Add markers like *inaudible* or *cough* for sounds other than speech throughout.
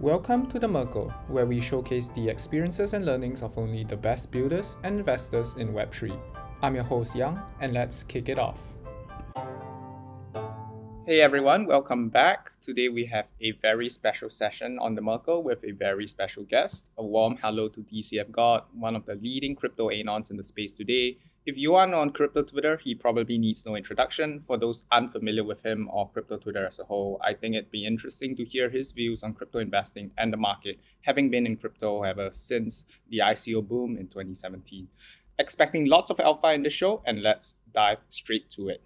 Welcome to the Merkle, where we showcase the experiences and learnings of only the best builders and investors in Web3. I'm your host Yang, and let's kick it off. Hey everyone, welcome back. Today we have a very special session on the Merkle with a very special guest. A warm hello to DCF God, one of the leading crypto anons in the space today, if you are on crypto Twitter, he probably needs no introduction. For those unfamiliar with him or crypto Twitter as a whole, I think it'd be interesting to hear his views on crypto investing and the market, having been in crypto ever since the ICO boom in 2017. Expecting lots of alpha in the show, and let's dive straight to it.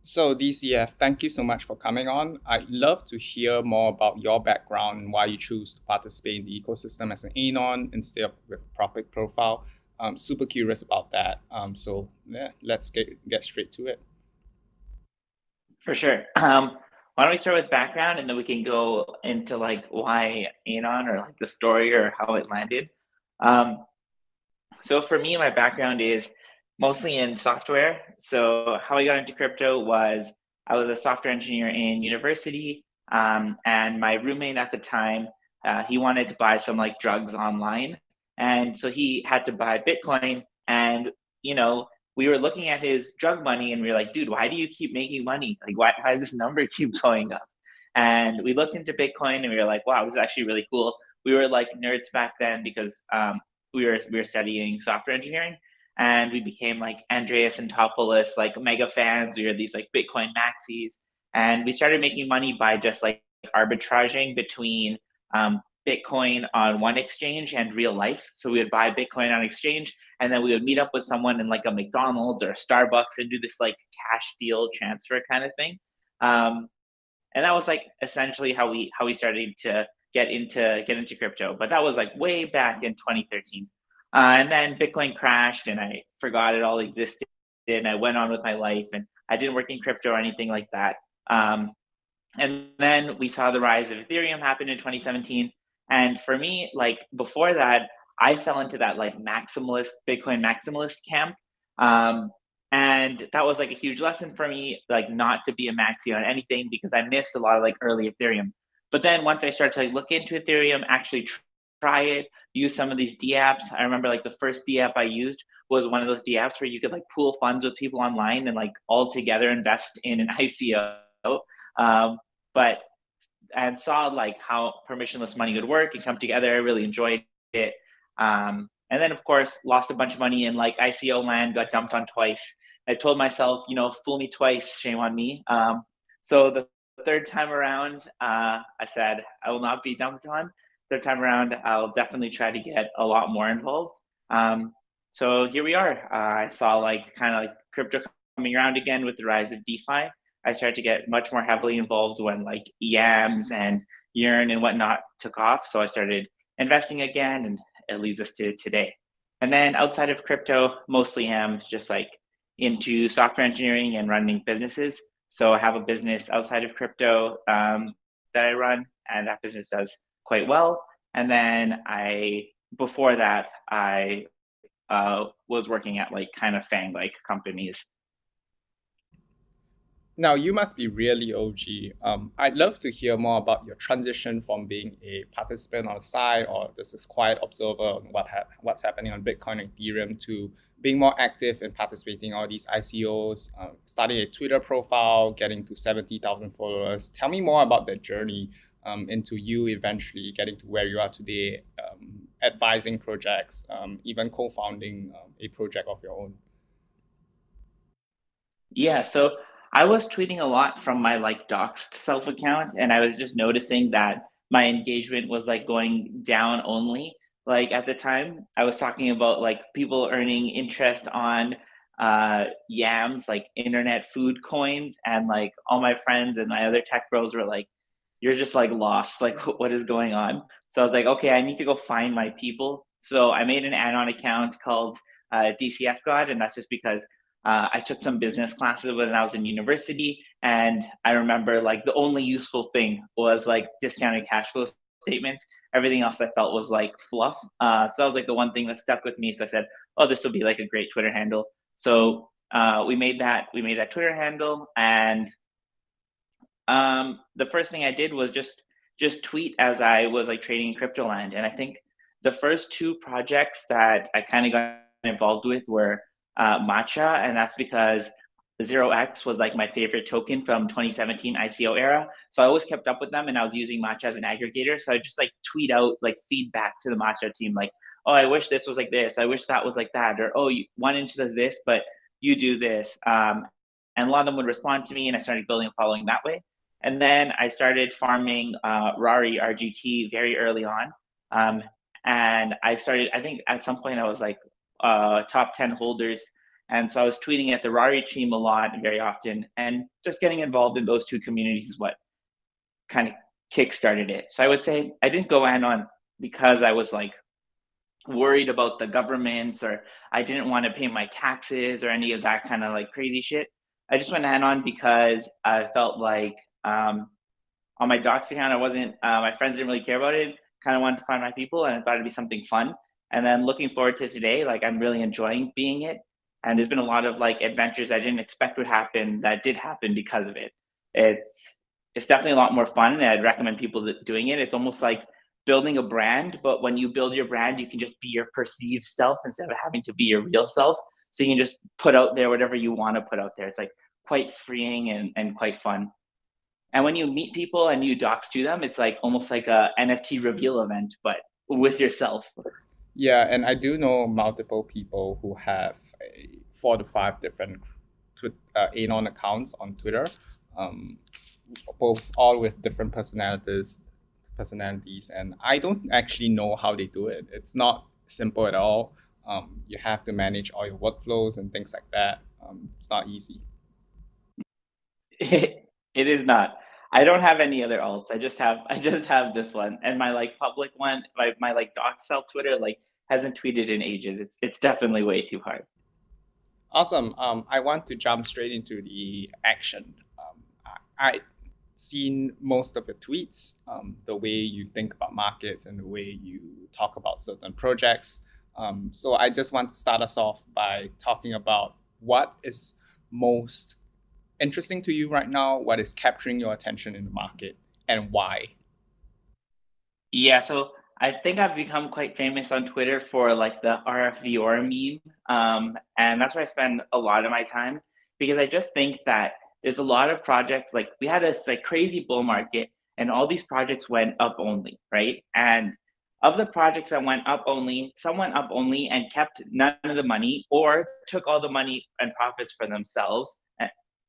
So, DCF, thank you so much for coming on. I'd love to hear more about your background and why you choose to participate in the ecosystem as an anon instead of with a profit profile. I'm super curious about that. Um, so yeah, let's get get straight to it. For sure. *clears throat* Um, why don't we start with background and then we can go into like why Anon or like the story or how it landed. Um, so for me, my background is mostly in software. So how I got into crypto was I was a software engineer in university, um, and my roommate at the time uh, he wanted to buy some like drugs online, and so he had to buy Bitcoin. And, you know, we were looking at his drug money and we were like, dude, why do you keep making money? Like, why, why does this number *laughs* keep going up? And we looked into Bitcoin and we were like, wow, this is actually really cool. We were like nerds back then because um, we were we were studying software engineering and we became like Andreas Antonopoulos, like mega fans. We were these like Bitcoin maxis. And we started making money by just like arbitraging between um, Bitcoin on one exchange and real life. So we would buy Bitcoin on exchange and then we would meet up with someone in like a McDonald's or a Starbucks and do this like cash deal transfer kind of thing. Um, and that was like essentially how we how we started to get into get into crypto. But that was like way back in 2013. Uh, and then Bitcoin crashed and I forgot it all existed and I went on with my life and I didn't work in crypto or anything like that. Um, and then we saw the rise of Ethereum happen in 2017 and for me, like before that, I fell into that like maximalist Bitcoin maximalist camp. Um, and that was like a huge lesson for me, like not to be a maxi on anything because I missed a lot of like early Ethereum. But then once I started to like look into Ethereum, actually try it, use some of these D apps. I remember like the first D app I used was one of those D apps where you could like pool funds with people online and like all together invest in an *laughs* ICO. Um, but and saw like how permissionless money would work and come together. I really enjoyed it. Um, and then of course lost a bunch of money in like ICO land, got dumped on twice. I told myself, you know, fool me twice, shame on me. Um, so the third time around, uh, I said I will not be dumped on. Third time around, I'll definitely try to get a lot more involved. Um, so here we are. Uh, I saw like kind of like crypto coming around again with the rise of DeFi. I started to get much more heavily involved when like Yams and Yearn and whatnot took off. So I started investing again, and it leads us to today. And then outside of crypto, mostly am just like into software engineering and running businesses. So I have a business outside of crypto um, that I run, and that business does quite well. And then I, before that, I uh, was working at like kind of FANG like companies now you must be really OG. Um, I'd love to hear more about your transition from being a participant on the side or this is quiet observer on what ha- what's happening on Bitcoin and Ethereum to being more active and participating in all these ICOs, um, starting a Twitter profile, getting to 70,000 followers. Tell me more about that journey um, into you eventually getting to where you are today, um, advising projects, um, even co-founding um, a project of your own. Yeah, so I was tweeting a lot from my like doxed self account, and I was just noticing that my engagement was like going down only. Like at the time, I was talking about like people earning interest on uh, yams, like internet food coins, and like all my friends and my other tech bros were like, "You're just like lost. Like, *laughs* what is going on?" So I was like, "Okay, I need to go find my people." So I made an anon account called uh, DCF God, and that's just because uh, I took some business classes when I was in university, and I remember like the only useful thing was like discounted cash flow statements. Everything else I felt was like fluff. Uh, so that was like the one thing that stuck with me. So I said, "Oh, this will be like a great Twitter handle." So uh, we made that. We made that Twitter handle, and um, the first thing I did was just just tweet as I was like trading in Cryptoland. And I think the first two projects that I kind of got involved with were uh, Matcha, and that's because Zero X was like my favorite token from 2017 ICO era. So I always kept up with them and I was using Matcha as an aggregator. So I just like tweet out like feedback to the Matcha team, like, oh, I wish this was like this. I wish that was like that. Or, oh, you, one inch does this, but you do this. Um, and a lot of them would respond to me and I started building a following that way. And then I started farming uh, Rari RGT very early on. Um, and I started, I think at some point I was like uh, top 10 holders and so I was tweeting at the Rari team a lot very often, and just getting involved in those two communities is what kind of kickstarted it. So I would say I didn't go Anon because I was like worried about the governments or I didn't want to pay my taxes or any of that kind of like crazy shit. I just went Anon because I felt like um, on my Docs account, I wasn't, uh, my friends didn't really care about it. Kind of wanted to find my people and I thought it'd be something fun. And then looking forward to today, like I'm really enjoying being it and there's been a lot of like adventures I didn't expect would happen that did happen because of it. It's it's definitely a lot more fun, and I'd recommend people doing it. It's almost like building a brand, but when you build your brand, you can just be your perceived self instead of having to be your real self. So you can just put out there whatever you want to put out there. It's like quite freeing and, and quite fun. And when you meet people and you docs to them, it's like almost like a NFT reveal event, but with yourself. Yeah, and I do know multiple people who have four to five different tw- uh, Anon accounts on Twitter, um, both all with different personalities, personalities, and I don't actually know how they do it. It's not simple at all. Um, you have to manage all your workflows and things like that. Um, it's not easy. *laughs* it is not. I don't have any other alts. I just have *laughs* I just have this one and my like public one, my my like doc self Twitter like hasn't tweeted in ages. It's it's definitely way too hard. Awesome. Um, I want to jump straight into the action. Um, I, I seen most of your tweets, um, the way you think about markets and the way you talk about certain projects. Um, so I just want to start us off by talking about what is most interesting to you right now, what is capturing your attention in the market, and why? Yeah, so I think I've become quite famous on Twitter for like the RFVR meme. Um, and that's where I spend a lot of my time because I just think that there's a lot of projects like we had this like crazy bull market and all these projects went up only, right? And of the projects that went up only, some went up only and kept none of the money or took all the money and profits for themselves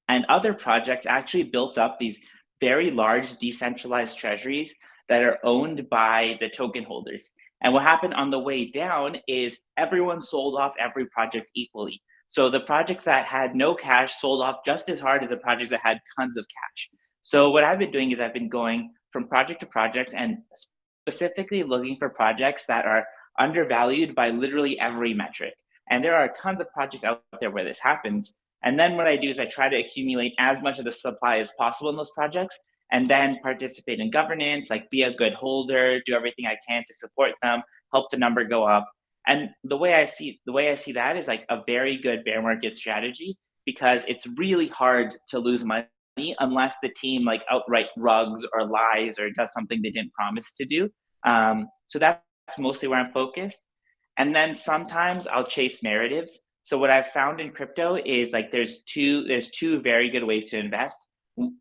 and other projects actually built up these very large decentralized treasuries that are owned by the token holders. And what happened on the way down is everyone sold off every project equally. So the projects that had no cash sold off just as hard as the projects that had tons of cash. So what I've been doing is I've been going from project to project and specifically looking for projects that are undervalued by literally every metric. And there are tons of projects out there where this happens. And then what I do is I try to accumulate as much of the supply as possible in those projects and then participate in governance, like be a good holder, do everything I can to support them, help the number go up. And the way I see the way I see that is like a very good bear market strategy because it's really hard to lose money unless the team like outright rugs or lies or does something they didn't promise to do. Um, so that's mostly where I'm focused. And then sometimes I'll chase narratives. So what I've found in crypto is like there's two there's two very good ways to invest.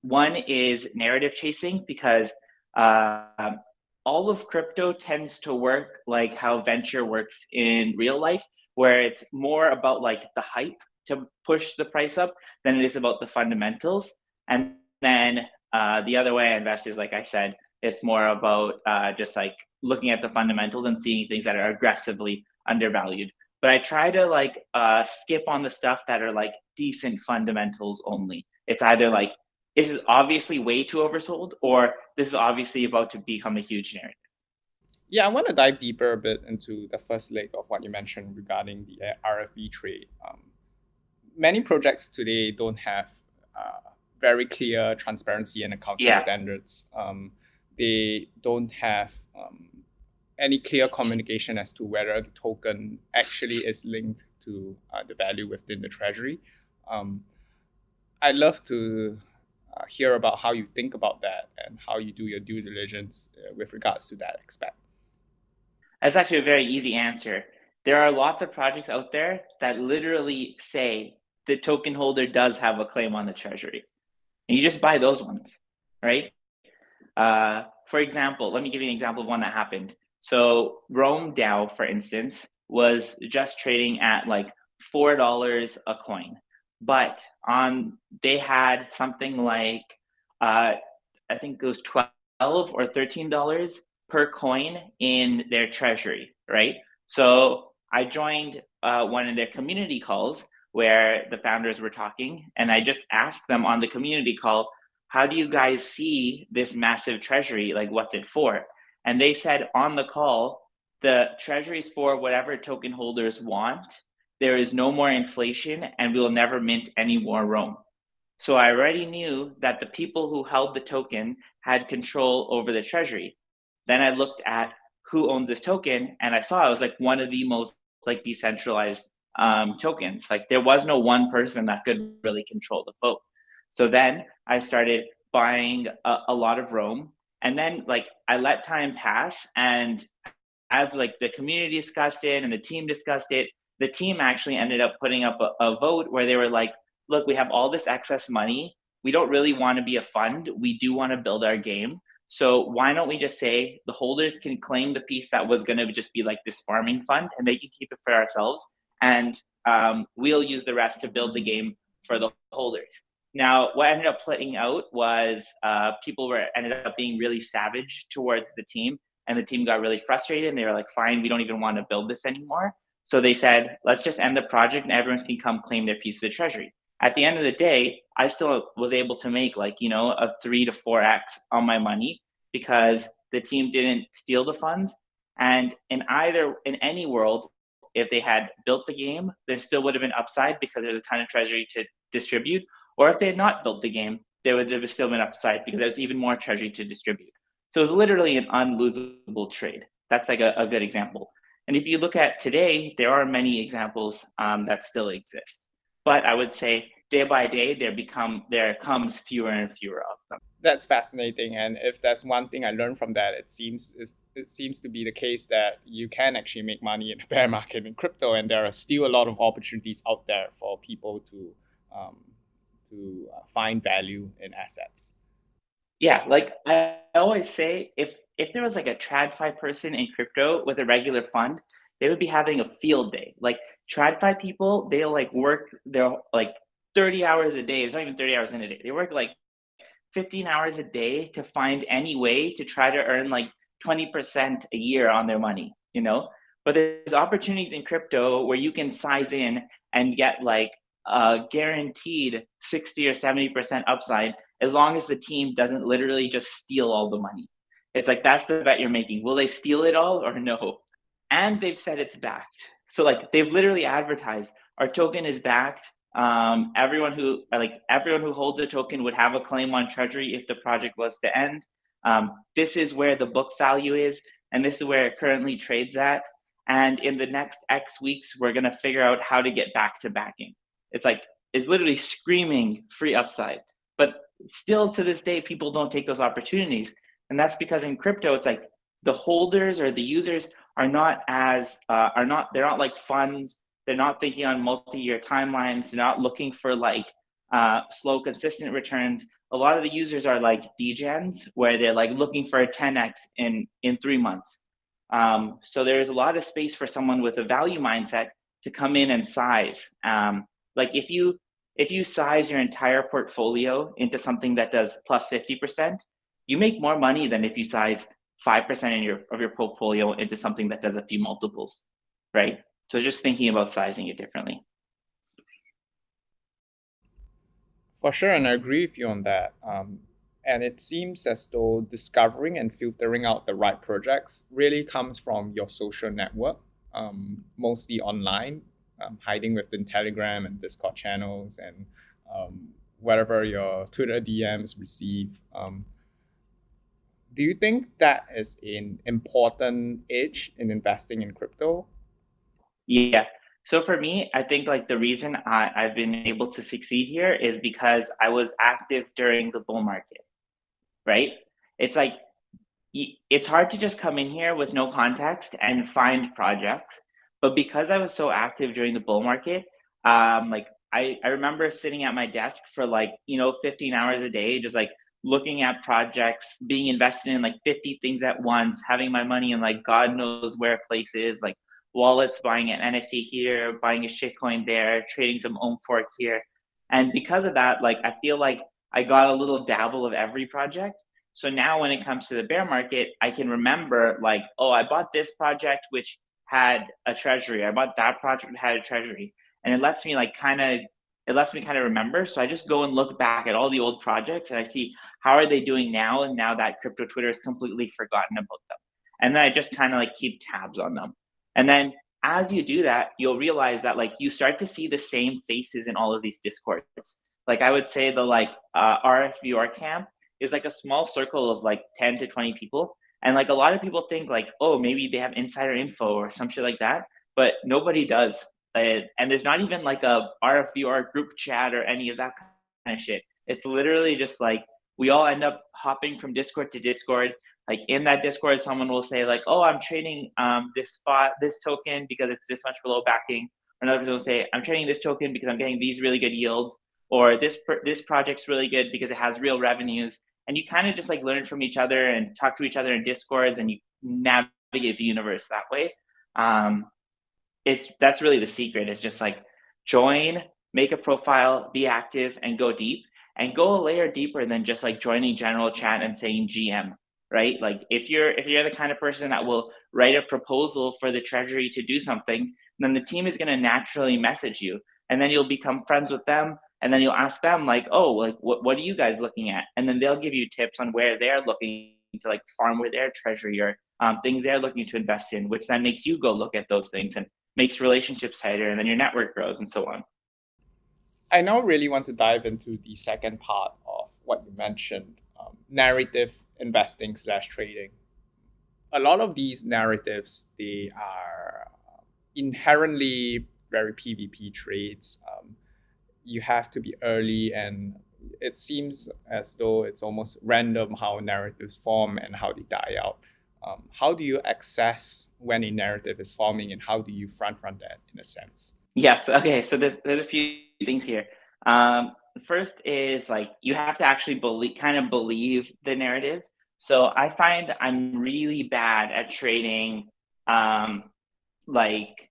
One is narrative chasing because uh, all of crypto tends to work like how venture works in real life, where it's more about like the hype to push the price up than it is about the fundamentals. And then uh, the other way I invest is like I said, it's more about uh, just like looking at the fundamentals and seeing things that are aggressively undervalued but I try to like uh, skip on the stuff that are like decent fundamentals only. It's either like this is obviously way too oversold, or this is obviously about to become a huge narrative. Yeah, I want to dive deeper a bit into the first leg of what you mentioned regarding the RFV trade. Um, many projects today don't have uh, very clear transparency and accounting yeah. standards. Um, they don't have um, any clear communication as to whether the token actually is linked to uh, the value within the treasury. Um, I'd love to uh, hear about how you think about that and how you do your due diligence uh, with regards to that aspect. That's actually a very easy answer. There are lots of projects out there that literally say the token holder does have a claim on the treasury. And you just buy those ones, right? Uh, for example, let me give you an example of one that happened. So Rome DAO, for instance, was just trading at like four dollars a coin, but on they had something like uh, I think it was twelve or thirteen dollars per coin in their treasury, right? So I joined uh, one of their community calls where the founders were talking, and I just asked them on the community call, "How do you guys see this massive treasury? Like, what's it for?" And they said on the call, the treasury is for whatever token holders want. There is no more inflation, and we will never mint any more Rome. So I already knew that the people who held the token had control over the treasury. Then I looked at who owns this token, and I saw it was like one of the most like decentralized um, tokens. Like there was no one person that could really control the vote. So then I started buying a, a lot of Rome, and then like I let time pass, and as like the community discussed it and the team discussed it, the team actually ended up putting up a, a vote where they were like, "Look, we have all this excess money. We don't really want to be a fund. We do want to build our game." So why don't we just say the holders can claim the piece that was going to just be like this farming fund, and they can keep it for ourselves, and um, we'll use the rest to build the game for the holders. Now, what ended up playing out was uh, people were ended up being really savage towards the team, and the team got really frustrated, and they were like, "Fine, we don't even want to build this anymore." So they said, "Let's just end the project, and everyone can come claim their piece of the treasury." At the end of the day, I still was able to make like you know a three to four x on my money because the team didn't steal the funds, and in either in any world, if they had built the game, there still would have been upside because there's a ton of treasury to distribute. Or if they had not built the game, there would have still been upside because there's even more treasury to distribute. So it was literally an unlosable trade. That's like a, a, good example. And if you look at today, there are many examples um, that still exist. But I would say day by day, there become there comes fewer and fewer of them. That's fascinating. And if that's one thing I learned from that, it seems it seems to be the case that you can actually make money in the *laughs* bear market in crypto, and there are still a lot of opportunities out there for people to um, to uh, find value in assets. Yeah, like I always say, if if there was like a TradFi person in crypto with a regular fund, they would be having a field day. Like TradFi people, they'll like work their like 30 hours a day. It's not even 30 hours in a day. They work like 15 hours a day to find any way to try to earn like 20% a year on their money, you know? But there's opportunities in crypto where you can size in and get like a guaranteed 60 or 70% upside as long as the team doesn't literally just steal all the money. It's like that's the bet you're making. Will they steal it all or no? And they've said it's backed. So like they've literally advertised our token is backed. Um, everyone who like everyone who holds a token would have a claim on treasury if the project was to end. Um, this is where the book value is, and this is where it currently trades at. And in the next X weeks, we're gonna figure out how to get back to backing. It's like it's literally screaming free upside, but still to this day, people don't take those opportunities, and that's because in crypto, it's like the holders or the users are not as uh, are not they're not like funds. They're not thinking on multi-year timelines. They're not looking for like uh, slow, consistent returns a lot of the users are like degens where they're like looking for a 10x in in three months um, so there's a lot of space for someone with a value mindset to come in and size um, like if you if you size your entire portfolio into something that does plus 50% you make more money than if you size 5% in your of your portfolio into something that does a few multiples right so just thinking about sizing it differently For sure, and I agree with you on that. Um, and it seems as though discovering and filtering out the right projects really comes from your social network, um, mostly online, um, hiding within Telegram and Discord channels and um, whatever your Twitter DMs receive. Um, do you think that is an important edge in investing in crypto? Yeah. So for me, I think like the reason I, I've been able to succeed here is because I was active during the bull market, right? It's like it's hard to just come in here with no context and find projects. But because I was so active during the bull market, um, like I, I remember sitting at my desk for like, you know, 15 hours a day, just like looking at projects, being invested in like 50 things at once, having my money in like God knows where places, like wallets, buying an NFT here, buying a shitcoin there, trading some Ohm fork here. And because of that, like I feel like I got a little dabble of every project. So now when it comes to the bear market, I can remember like, oh, I bought this project which had a treasury. I bought that project had a treasury. And it lets me like kind of it lets me kind of remember. So I just go and look back at all the old projects and I see how are they doing now and now that crypto Twitter has completely forgotten about them. And then I just kind of like keep tabs on them. And then as you do that, you'll realize that like you start to see the same faces in all of these discords. Like I would say the like uh, RFVR camp is like a small circle of like 10 to 20 people. And like a lot of people think like, oh, maybe they have insider info or some shit like that, but nobody does. Uh, and there's not even like a RFVR group chat or any of that kind of shit. It's literally just like we all end up hopping from Discord to Discord. Like in that discord someone will say like oh i'm trading um, this spot this token because it's this much below backing. Another person will say i'm trading this token because i'm getting these really good yields or this this project's really good because it has real revenues. And you kind of just like learn from each other and talk to each other in discords and you navigate the universe that way. Um, it's that's really the secret is just like join make a profile be active and go deep and go a layer deeper than just like joining general chat and saying gm right? Like if you're if you're the kind of person that will write a proposal for the treasury to do something, then the team is going to naturally message you, and then you'll become friends with them, and then you'll ask them like, oh, like what what are you guys looking at? And then they'll give you tips on where they're looking to like farm with their treasury or um, things they're looking to invest in, which then makes you go look at those things and makes relationships tighter, and then your network grows and so on. I now really want to dive into the second part of what you mentioned um, narrative investing slash trading. A lot of these narratives they are inherently very PvP trades. Um, you have to be early, and it seems as though it's almost random how narratives form and how they die out. Um, how do you access when a narrative is forming, and how do you front run that in a sense? Yes. Okay. So there's there's a few things here. Um, first is like you have to actually believe kind of believe the narrative so i find i'm really bad at trading um like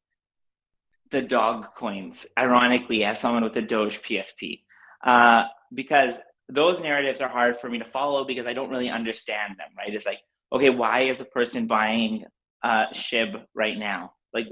the dog coins ironically as someone with a doge pfp uh because those narratives are hard for me to follow because i don't really understand them right it's like okay why is a person buying uh shib right now like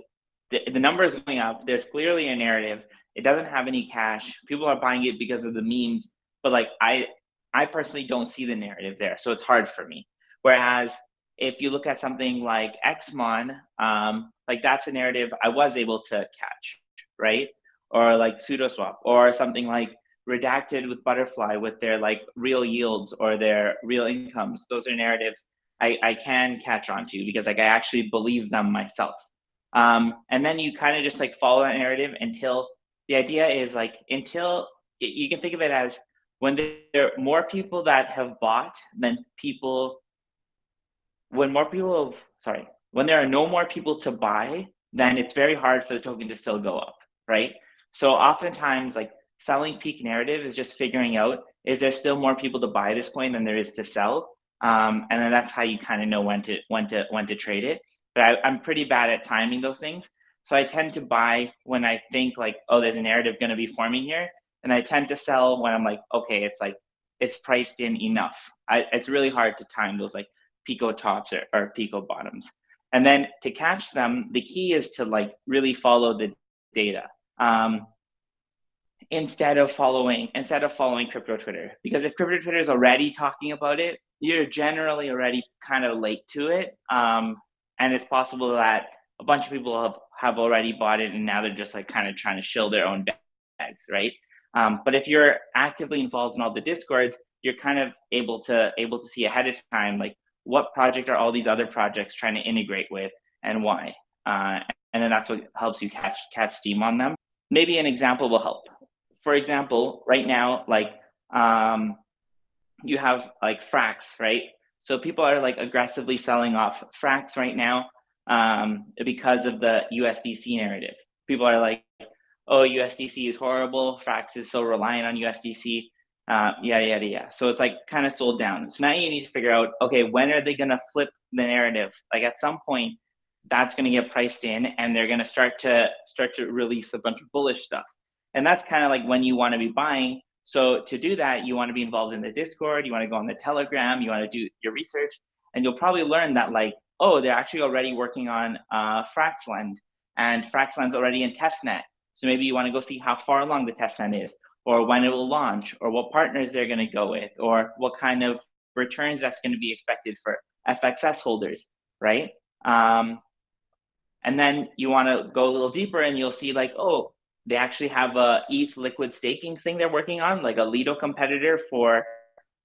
the, the number is going up there's clearly a narrative it doesn't have any cash. People are buying it because of the memes, but like I I personally don't see the narrative there, so it's hard for me. Whereas if you look at something like Xmon, um, like that's a narrative I was able to catch, right? Or like SudoSwap, or something like redacted with Butterfly with their like real yields or their real incomes. Those are narratives I, I can catch on to because like I actually believe them myself. Um, and then you kind of just like follow that narrative until the idea is like until you can think of it as when there are more people that have bought than people when more people have sorry when there are no more people to buy then it's very hard for the token to still go up right so oftentimes like selling peak narrative is just figuring out is there still more people to buy this coin than there is to sell um, and then that's how you kind of know when to when to when to trade it but I, i'm pretty bad at timing those things so I tend to buy when I think like, oh, there's a narrative going to be forming here, and I tend to sell when I'm like, okay, it's like it's priced in enough. I, it's really hard to time those like pico tops or, or pico bottoms. And then to catch them, the key is to like really follow the data. Um, instead of following instead of following crypto Twitter. Because if crypto Twitter is already talking about it, you're generally already kind of late to it. Um, and it's possible that a bunch of people have have already bought it and now they're just like kind of trying to shill their own bags, right? Um, but if you're actively involved in all the discords, you're kind of able to able to see ahead of time like what project are all these other projects trying to integrate with and why. Uh, and then that's what helps you catch catch steam on them. Maybe an example will help. For example, right now, like um, you have like Frax, right? So people are like aggressively selling off Frax right now um, because of the USDC narrative. People are like, oh, USDC is horrible. Frax is so reliant on USDC. Uh, yada yada yada. So it's like kind of sold down. So now you need to figure out, okay, when are they going to flip the narrative? Like at some point, that's going to get priced in, and they're going to start to start to release a bunch of bullish stuff. And that's kind of like when you want to be buying so to do that, you want to be involved in the Discord, you want to go on the Telegram, you want to do your research, and you'll probably learn that like, oh, they're actually already working on uh, Fraxlend, and Fraxlend's already in testnet. So maybe you want to go see how far along the testnet is, or when it will launch, or what partners they're going to go with, or what kind of returns that's going to be expected for FXS holders, right? Um, and then you want to go a little deeper, and you'll see like, oh, they actually have a ETH liquid staking thing they're working on, like a Lido competitor for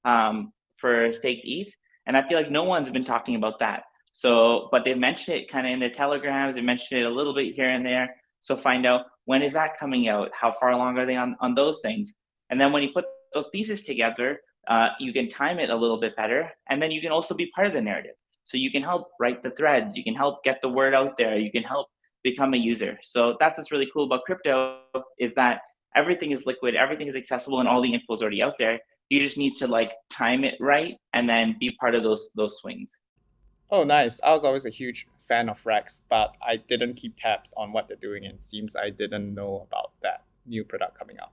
um, for staked ETH. And I feel like no one's been talking about that. So, but they mentioned it kind of in their telegrams. They mentioned it a little bit here and there. So find out when is that coming out? How far along are they on, on those things? And then when you put those pieces together, uh, you can time it a little bit better. And then you can also be part of the narrative. So you can help write the threads. You can help get the word out there. You can help become a user. So that's what's really cool about crypto is that everything is liquid, everything is accessible, and all the info is already out there. You just need to like time it right and then be part of those those swings. Oh, nice. I was always a huge fan of Frax, but I didn't keep tabs on what they're doing, and it seems I didn't know about that new product coming out.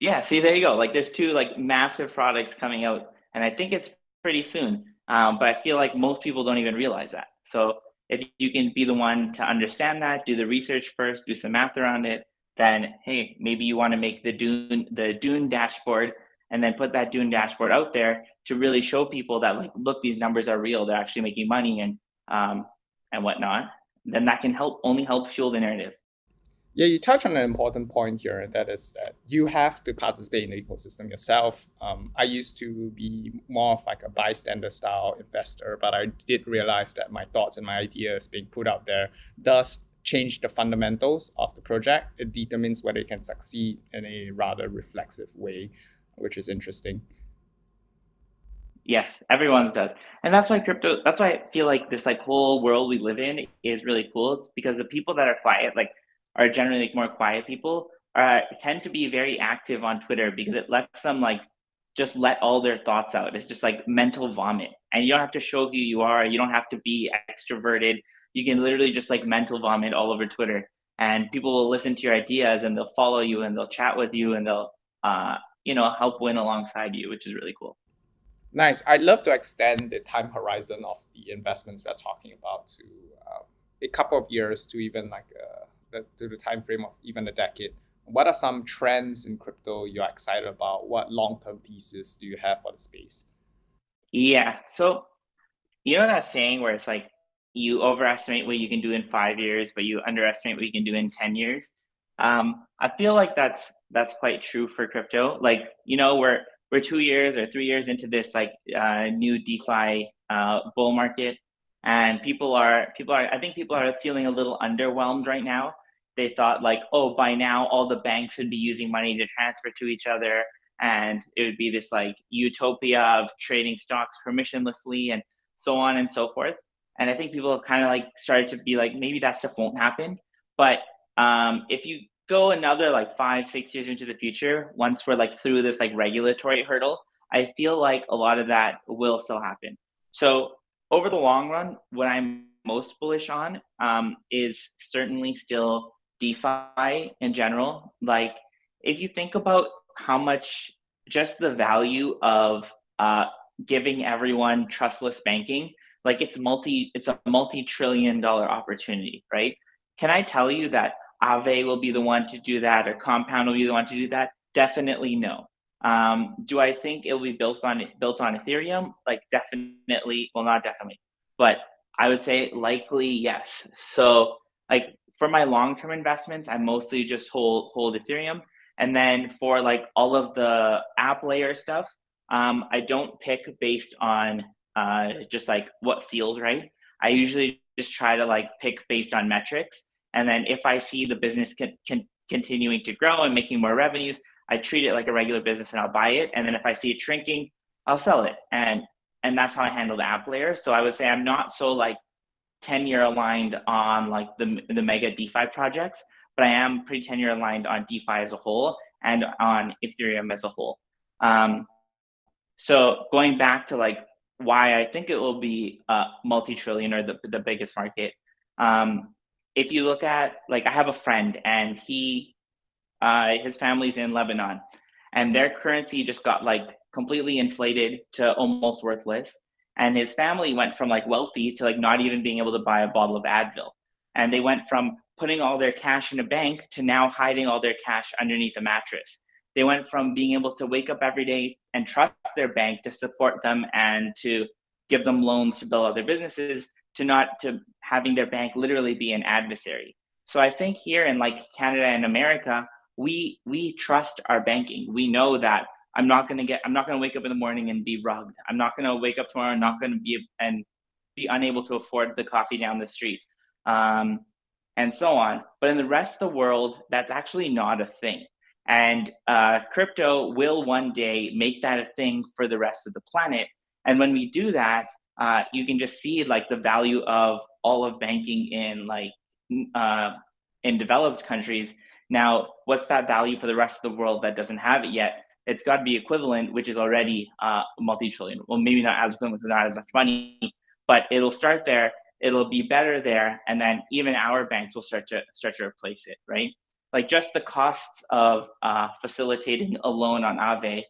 Yeah, see, there you go. Like, there's two like massive products coming out, and I think it's pretty soon. Um, but I feel like most people don't even realize that. So if you can be the one to understand that, do the research first, do some math around it, then hey, maybe you want to make the Dune the Dune dashboard and then put that Dune dashboard out there to really show people that like, look, these numbers are real. They're actually making money and um, and whatnot. Then that can help only help fuel the narrative. Yeah, you touch on an important point here, and that is that you have to participate in the ecosystem yourself. Um, I used to be more of like a bystander style investor, but I did realize that my thoughts and my ideas being put out there does change the fundamentals of the project. It determines whether it can succeed in a rather reflexive way, which is interesting. Yes, everyone's does. And that's why crypto that's why I feel like this like whole world we live in is really cool. It's because the people that are quiet, like are generally like more quiet people uh, tend to be very active on Twitter because it lets them like just let all their thoughts out. It's just like mental vomit. And you don't have to show who you are. You don't have to be extroverted. You can literally just like mental vomit all over Twitter. And people will listen to your ideas and they'll follow you and they'll chat with you and they'll, uh, you know, help win alongside you, which is really cool. Nice. I'd love to extend the time horizon of the investments we're talking about to um, a couple of years to even like uh, to the time frame of even a decade. What are some trends in crypto you're excited about? What long term thesis do you have for the space? Yeah. So, you know that saying where it's like you overestimate what you can do in five years, but you underestimate what you can do in 10 years? Um, I feel like that's that's quite true for crypto. Like, you know, we're we're two years or three years into this like uh, new DeFi uh, bull market, and people are people are I think people are feeling a little underwhelmed right now they thought like, oh, by now all the banks would be using money to transfer to each other, and it would be this like utopia of trading stocks permissionlessly and so on and so forth. And I think people have kind of like started to be like, maybe that stuff won't happen. But um, if you go another like five, six years into the future, once we're like through this like regulatory hurdle, I feel like a lot of that will still happen. So over the long run, what I'm most bullish on um, is certainly still DeFi in general, like if you think about how much just the value of uh, giving everyone trustless banking, like it's multi, it's a multi-trillion dollar opportunity, right? Can I tell you that Aave will be the one to do that or Compound will be the one to do that? Definitely no. Um, do I think it will be built on built on Ethereum? Like definitely, well, not definitely, but I would say likely yes. So like for my long term investments, I mostly just hold hold Ethereum. And then for like all of the app layer stuff, um, I don't pick based on uh, just like what feels right. I usually just try to like pick based on metrics. And then if I see the business can, can continuing to grow and making more revenues, I treat it like a regular business and I'll buy it. And then if I see it shrinking, I'll sell it. And and that's how I handle the app layer. So I would say I'm not so like 10 year aligned on like the the mega DeFi projects, but I am pretty 10 year aligned on DeFi as a whole and on Ethereum as a whole. Um, so going back to like why I think it will be a multi-trillion or the, the biggest market. Um, if you look at like I have a friend and he uh, his family's in Lebanon and their currency just got like completely inflated to almost worthless and his family went from like wealthy to like not even being able to buy a bottle of Advil and they went from putting all their cash in a bank to now hiding all their cash underneath a mattress they went from being able to wake up every day and trust their bank to support them and to give them loans to build other businesses to not to having their bank literally be an adversary. So I think here in like Canada and America, we we trust our banking. We know that I'm not going to get I'm not going to wake up in the morning and be rugged. I'm not going to wake up tomorrow and not going to be and be unable to afford the coffee down the street. Um, and so on. But in the rest of the world, that's actually not a thing. And uh, crypto will one day make that a thing for the rest of the planet. And when we do that, uh, you can just see like the value of all of banking in like uh, in developed countries. Now, what's that value for the rest of the world that doesn't have it yet? It's got to be equivalent, which is already uh, multi-trillion. Well, maybe not as equivalent because not as much money, but it'll start there. It'll be better there, and then even our banks will start to start to replace it, right? like just the costs of uh, facilitating a loan on Aave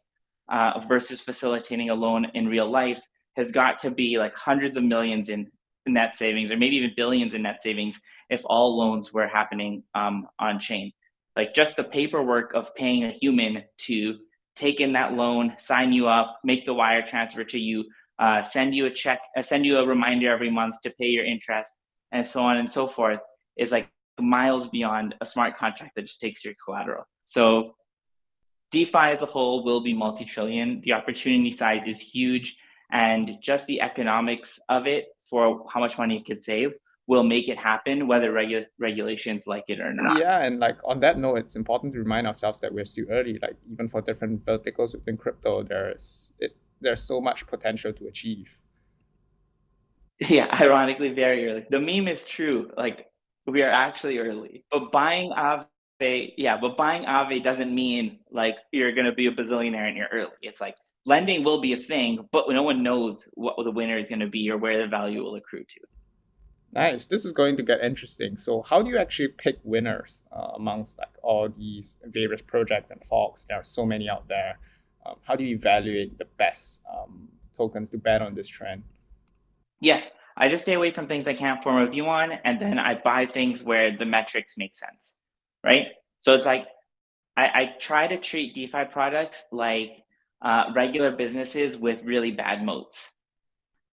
uh, versus facilitating a loan in real life has got to be like hundreds of millions in, net savings or maybe even billions in net savings if all loans were happening um, on chain. Like just the paperwork of paying a human to take in that loan, sign you up, make the wire transfer to you, uh, send you a check, uh, send you a reminder every month to pay your interest, and so on and so forth is like miles beyond a smart contract that just takes your collateral. So DeFi as a whole will be multi-trillion. The opportunity size is huge, and just the economics of it for how much money it could save will make it happen, whether regu- regulations like it or not. Yeah, and like on that note, it's important to remind ourselves that we're still early. Like even for different verticals within crypto, there's it there's so much potential to achieve. *laughs* Yeah, ironically, very early. The meme is true. Like we are actually early. But buying Aave, yeah, but buying Aave doesn't mean like you're going to be a bazillionaire and you're early. It's like lending will be a thing, but no one knows what the winner is going to be or where the value will accrue to. Nice. This is going to get interesting. So, how do you actually pick winners uh, amongst like all these various projects and forks? There are so many out there. Um, how do you evaluate the best um, tokens to bet on this trend? Yeah, I just stay away from things I can't form a view on, and then I buy things where the metrics make sense, right? So it's like I, I try to treat DeFi products like uh, regular businesses with really bad moats.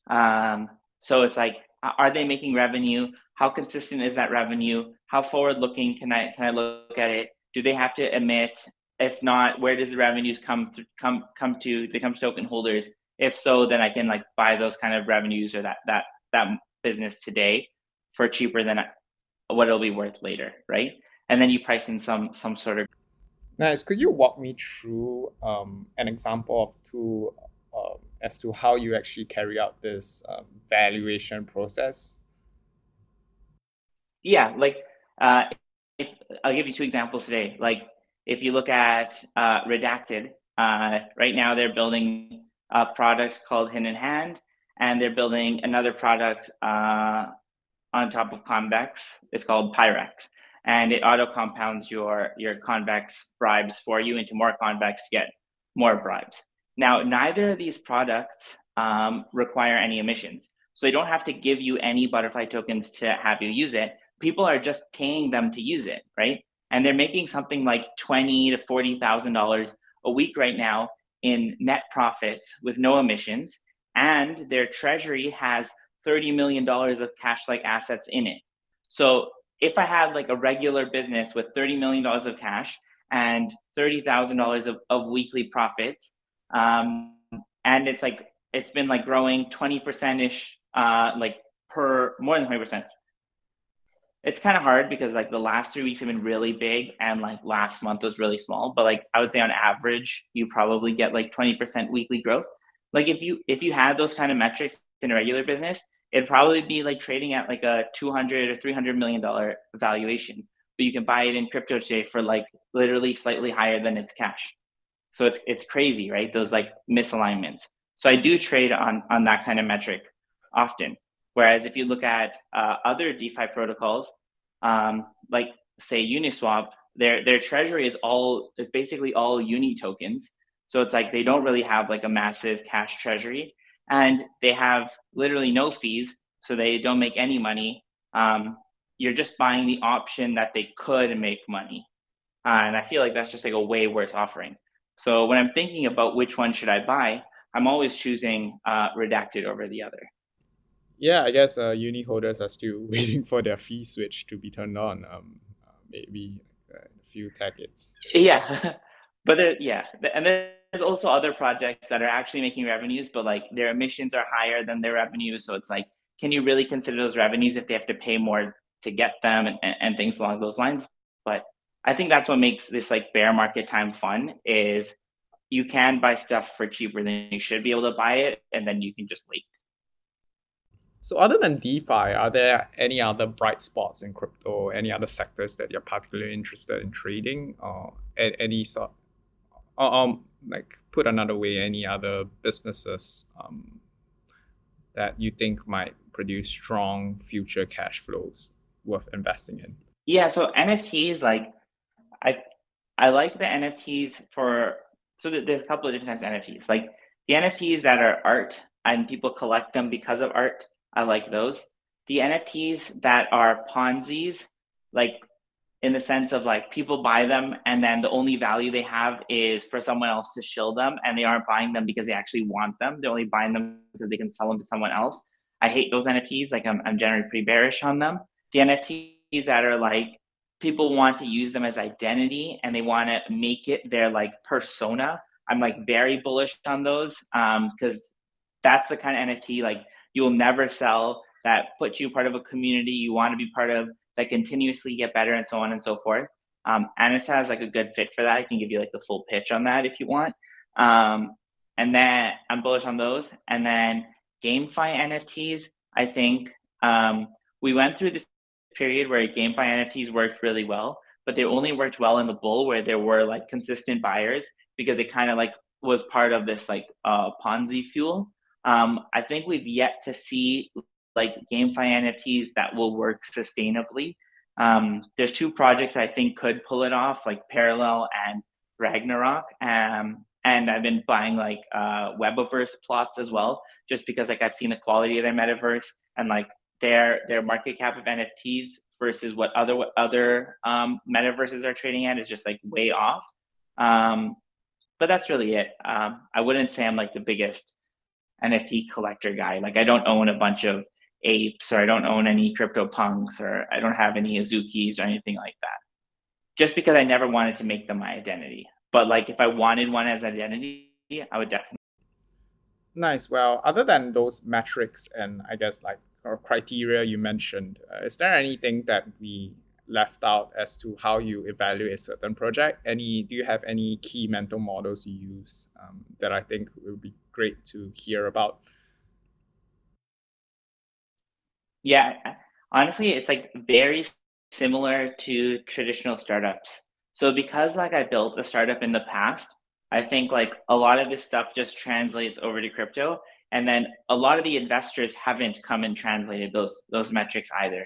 Um, so it's like, are they making revenue? How consistent is that revenue? How forward looking can I can I look at it? Do they have to emit? If not, where does the revenues come th- come come to? They come to token holders. If so, then I can like buy those kind of revenues or that that that business today for cheaper than what it'll be worth later, right? And then you price in some some sort of. Nice. Could you walk me through um, an example of two um, as to how you actually carry out this um, valuation process? Yeah, like uh, if, I'll give you two examples today. Like if you look at uh, Redacted, uh, right now they're building a product called Hidden Hand, and they're building another product uh, on top of Convex. It's called Pirex, and it auto compounds your your convex bribes for you into more convex to get more bribes. Now, neither of these products um, require any emissions, so they don't have to give you any butterfly tokens to have you use it. People are just paying them to use it, right? And they're making something like twenty to forty thousand dollars a week right now in net profits with no emissions and their treasury has $30 million of cash like assets in it. So if I had like a regular business with $30 million of cash and $30,000 of, of weekly profits, um, and it's like, it's been like growing 20% ish, uh, like per more than 20%. It's kind of hard because like the last three weeks have been really big and like last month was really small. But like I would say on average, you probably get like 20% weekly growth. Like if you if you had those kind of metrics in a regular business, it'd probably be like trading at like a 200 or 300 million dollar valuation but you can buy it in crypto today for like literally slightly higher than its cash so it's it's crazy right? Those like misalignments. So i do trade on on that kind of metric often. Whereas if you look at uh, other defi protocols um, like say uniswap their their treasury is all is basically all uni tokens. So it's like they don't really have like a massive cash treasury. And they have literally no fees, so they don't make any money. Um, you're just buying the option that they could make money, uh, and I feel like that's just like a way worse offering. So when I'm thinking about which one should I buy, I'm always choosing uh, redacted over the other. Yeah, I guess uh, uni holders are still *laughs* waiting for their fee switch to be turned on. Um, uh, maybe uh, a few tickets. Yeah, *laughs* but there, yeah, and then there's also other projects that are actually making revenues, but like their emissions are higher than their revenues. So it's like, can you really consider those revenues if they have to pay more to get them and, and things along those lines? But I think that's what makes this like bear market time fun is you can buy stuff for cheaper than you should be able to buy it, and then you can just wait. So other than DeFi, are there any other bright spots in crypto? Any other sectors that you're particularly interested in trading, or any sort um, like put another way, any other businesses um, that you think might produce strong future cash flows worth investing in? Yeah, so NFTs, like I, I like the NFTs for so there's a couple of different types of NFTs. Like the NFTs that are art and people collect them because of art, I like those. The NFTs that are Ponzi's, like in the sense of like people buy them and then the only value they have is for someone else to shill them and they aren't buying them because they actually want them they're only buying them because they can sell them to someone else i hate those nfts like i'm, I'm generally pretty bearish on them the nfts that are like people want to use them as identity and they want to make it their like persona i'm like very bullish on those um because that's the kind of nft like you'll never sell that puts you part of a community you want to be part of that continuously get better and so on and so forth. Um, Anita is like a good fit for that. I can give you like the full pitch on that if you want. Um, and then I'm bullish on those. And then GameFi NFTs, I think um, we went through this period where GameFi NFTs worked really well, but they only worked well in the bull where there were like consistent buyers because it kind of like was part of this like uh, Ponzi fuel. Um, I think we've yet to see like GameFi NFTs that will work sustainably. Um, there's two projects I think could pull it off, like Parallel and Ragnarok. Um, and I've been buying like uh, Webaverse plots as well, just because like I've seen the quality of their metaverse and like their their market cap of NFTs versus what other other um, metaverses are trading at is just like way off. Um, but that's really it. Um, I wouldn't say I'm like the biggest NFT collector guy. Like I don't own a bunch of apes or I don't own any crypto punks or I don't have any Azukis or anything like that. Just because I never wanted to make them my identity. But like if I wanted one as identity, I would definitely. Nice. Well, other than those metrics and I guess like or criteria you mentioned, uh, is there anything that we left out as to how you evaluate a certain project? Any? Do you have any key mental models you use um, that I think would be great to hear about? Yeah, honestly, it's like very similar to traditional startups. So because like I built a startup in the past, I think like a lot of this stuff just translates over to crypto. And then a lot of the investors haven't come and translated those those metrics either.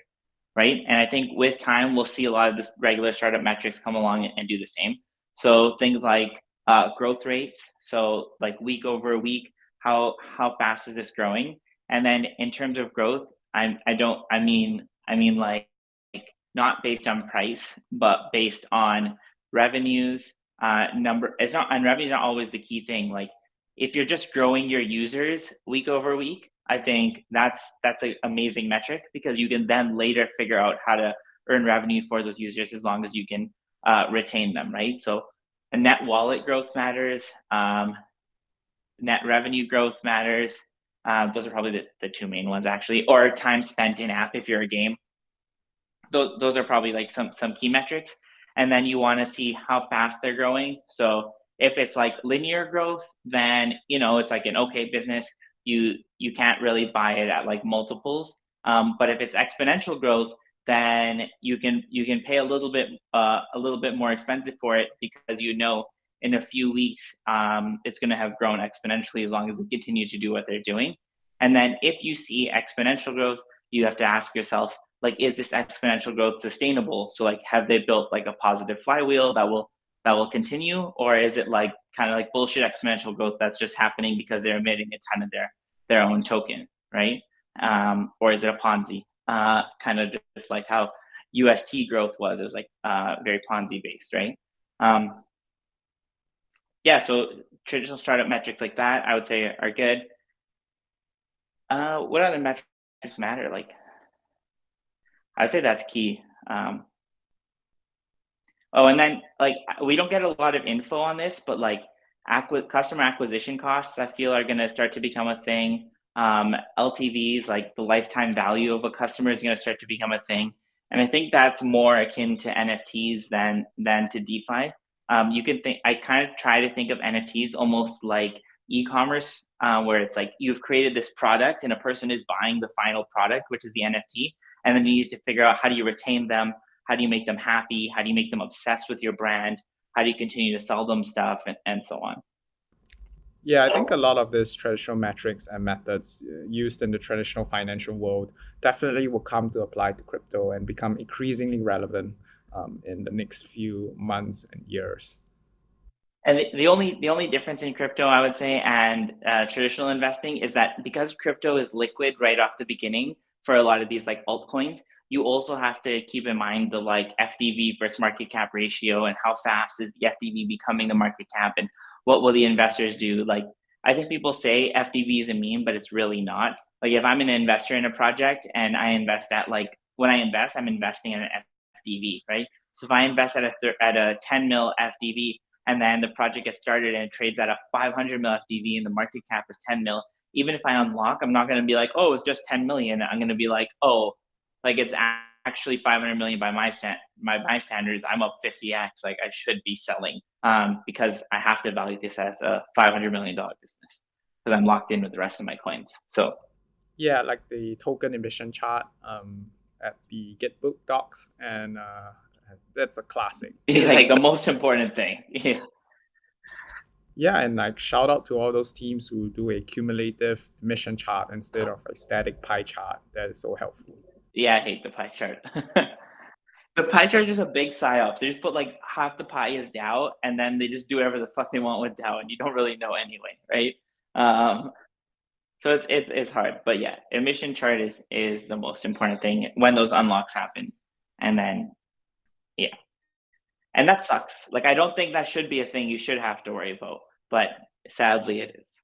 Right. And I think with time we'll see a lot of this regular startup metrics come along and do the same. So things like uh, growth rates. So like week over week, how how fast is this growing? And then in terms of growth, i'm I don't I mean I mean like, like not based on price, but based on revenues. Uh, number it's not and revenues not always the key thing. Like if you're just growing your users week over week, I think that's that's an amazing metric because you can then later figure out how to earn revenue for those users as long as you can uh, retain them, right? So a net wallet growth matters, um, net revenue growth matters, Uh, those are probably the, the two main ones actually, or time spent in app if you're a game. Those, those are probably like some some key metrics. And then you want to see how fast they're growing. So if it's like linear growth, then you know it's like an okay business. You you can't really buy it at like multiples. Um, but if it's exponential growth, then you can you can pay a little bit uh, a little bit more expensive for it because you know in a few weeks um, it's going to have grown exponentially as long as they continue to do what they're doing. And then if you see exponential growth, you have to ask yourself like is this exponential growth sustainable? So like have they built like a positive flywheel that will that will continue or is it like kind of like bullshit exponential growth that's just happening because they're emitting a ton of their their own token, right? Um, or is it a Ponzi? uh, kind of just like how UST growth was. It was like uh, very Ponzi based, right? Um, yeah, so traditional startup metrics like that, I would say are good. Uh, what other metrics matter? Like, I'd say that's key. Um, oh, and then like we don't get a lot of info on this, but like acqu- customer acquisition costs, I feel are going to start to become a thing um, LTVs, like the lifetime value of a customer, is going to start to become a thing. And I think that's more akin to NFTs than than to DeFi. Um, you can think. I kind of try to think of NFTs almost like e-commerce, uh, where it's like you've created this product and a person is buying the final product, which is the NFT, and then you need to figure out how do you retain them, how do you make them happy, how do you make them obsessed with your brand, how do you continue to sell them stuff, and, and so on. Yeah, I think a lot of these traditional metrics and methods uh, used in the traditional financial world definitely will come to apply to crypto and become increasingly relevant um, in the next few months and years. And the, the only the only difference in crypto, I would say, and uh, traditional investing is that because crypto is liquid right off the beginning for a lot of these like altcoins, you also have to keep in mind the like FDV versus market cap ratio and how fast is the FDV becoming the market cap and what will the investors do? Like, I think people say FDV is a meme, but it's really not. Like, if I'm an investor in a project and I invest at like when I invest, I'm investing in an FDV, right? So if I invest at a th- at a 10 mil FDV and then the project gets started and it trades at a 500 mil FDV and the market cap is 10 mil, even if I unlock, I'm not going to be like, oh, it's just 10 million. I'm going to be like, oh, like it's actually 500 million by my stand my, my standards. I'm up 50x like i should be selling um, because i have to value this as a 500 million dollar business because i'm locked in with the rest of my coins. So yeah like the token emission chart um, at the gitbook docs and uh, that's a classic. *laughs* It's like the most important thing. *laughs* Yeah. Yeah and like shout out to all those teams who do a cumulative emission chart instead of a static pie chart. That is so helpful yeah, I hate the pie chart. *laughs* the pie chart is just a big psyop. They just put like half the pie is DAO, and then they just do whatever the fuck they want with DAO, and you don't really know anyway, right? Um, so it's it's it's hard, but yeah, emission chart is is the most important thing when those unlocks happen, and then yeah, and that sucks. Like I don't think that should be a thing you should have to worry about, but sadly it is.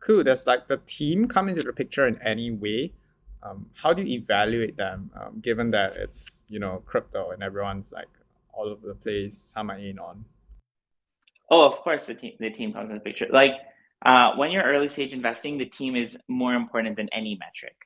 Cool. Does like the team come into the picture in any way? Um, how do you evaluate them um, given that it's you know crypto and everyone's like all over the place some are in on? Oh of course the team the team comes in the picture. Like uh, when you're early stage investing the team is more important than any metric.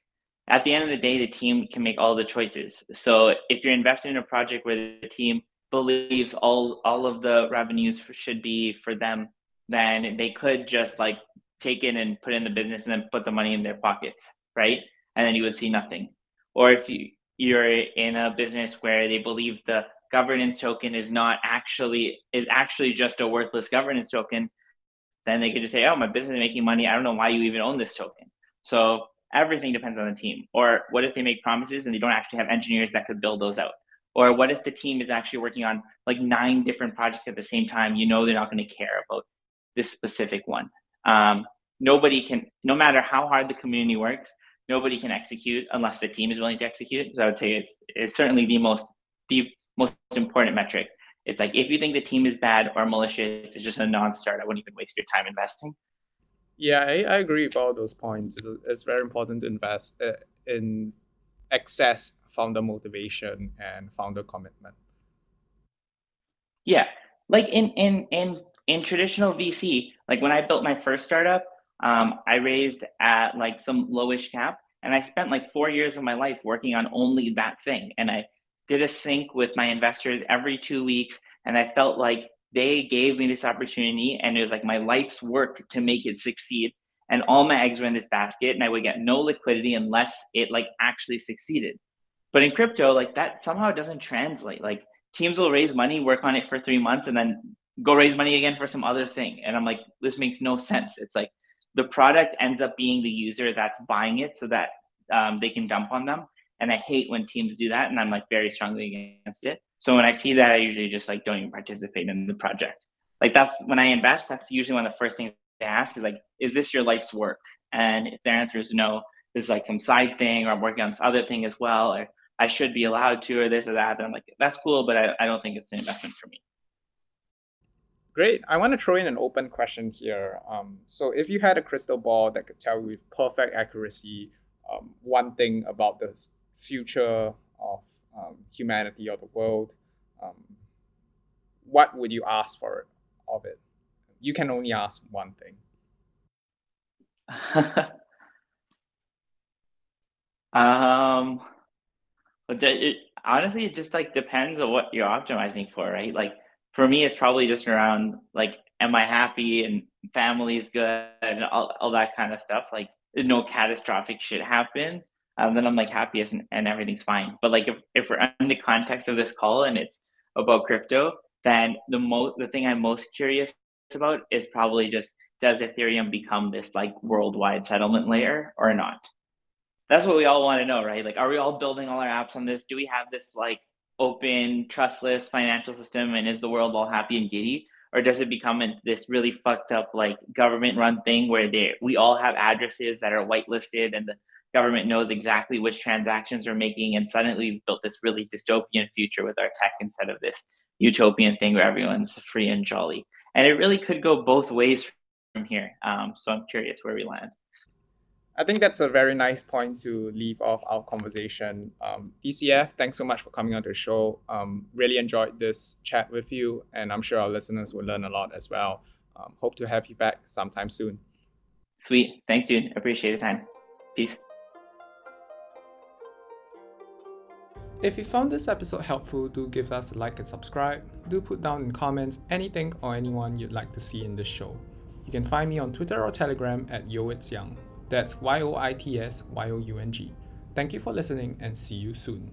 At the end of the day the team can make all the choices. So if you're investing in a project where the team believes all all of the revenues for, should be for them then they could just like take it and put in the business and then put the money in their pockets right and then you would see nothing. Or if you, you're in a business where they believe the governance token is not actually is actually just a worthless governance token, then they could just say, "Oh, my business is making money. I don't know why you even own this token." So everything depends on the team. Or what if they make promises and they don't actually have engineers that could build those out? Or what if the team is actually working on like nine different projects at the same time? You know they're not going to care about this specific one. Um, nobody can, no matter how hard the community works, nobody can execute unless the team is willing to execute. So I would say it's it's certainly the most the most important metric. It's like if you think the team is bad or malicious, it's just a non-start. I wouldn't even waste your time investing. Yeah, I, I agree with all those points. It's, it's very important to invest uh, in access founder motivation and founder commitment. Yeah, like in in in in traditional VC, like when I built my first startup, um, I raised at like some lowish cap, and I spent like four years of my life working on only that thing. And I did a sync with my investors every two weeks, and I felt like they gave me this opportunity, and it was like my life's work to make it succeed. And all my eggs were in this basket, and I would get no liquidity unless it like actually succeeded. But in crypto, like that somehow doesn't translate. Like teams will raise money, work on it for three months, and then go raise money again for some other thing. And I'm like, this makes no sense. It's like the product ends up being the user that's buying it so that um, they can dump on them. And I hate when teams do that. And I'm like very strongly against it. So when I see that, I usually just like don't even participate in the project. Like that's when I invest, that's usually one of the first things they ask is like, is this your life's work? And if their answer is no, this is like some side thing or I'm working on this other thing as well, or I should be allowed to, or this or that, then I'm like, that's cool, but I, I don't think it's an investment for me. Great. I want to throw in an open question here. Um, so, if you had a crystal ball that could tell you with perfect accuracy um, one thing about the future of um, humanity or the world, um, what would you ask for of it? You can only ask one thing. *laughs* um, it, honestly, it just like depends on what you're optimizing for, right? Like for me, it's probably just around like, am I happy and family's good and all, all that kind of stuff. Like, no catastrophic shit happen. Um, then I'm like happiest and, and everything's fine. But like, if, if we're in the context of this call and it's about crypto, then the most the thing I'm most curious about is probably just does Ethereum become this like worldwide settlement layer or not? That's what we all want to know, right? Like, are we all building all our apps on this? Do we have this like open, trustless financial system and is the world all happy and giddy? Or does it become this really fucked up like government run thing where they we all have addresses that are whitelisted and the government knows exactly which transactions we're making and suddenly we've built this really dystopian future with our tech instead of this utopian thing where everyone's free and jolly. And it really could go both ways from here. Um, so I'm curious where we land. I think that's a very nice point to leave off our conversation. Um, DCF, thanks so much for coming on the show. Um, really enjoyed this chat with you, and I'm sure our listeners will learn a lot as well. Um, hope to have you back sometime soon. Sweet. Thanks, dude. Appreciate the time. Peace. If you found this episode helpful, do give us a like and subscribe. Do put down in comments anything or anyone you'd like to see in this show. You can find me on Twitter or Telegram at YoItsYoung. That's Y O I T S Y O U N G. Thank you for listening and see you soon.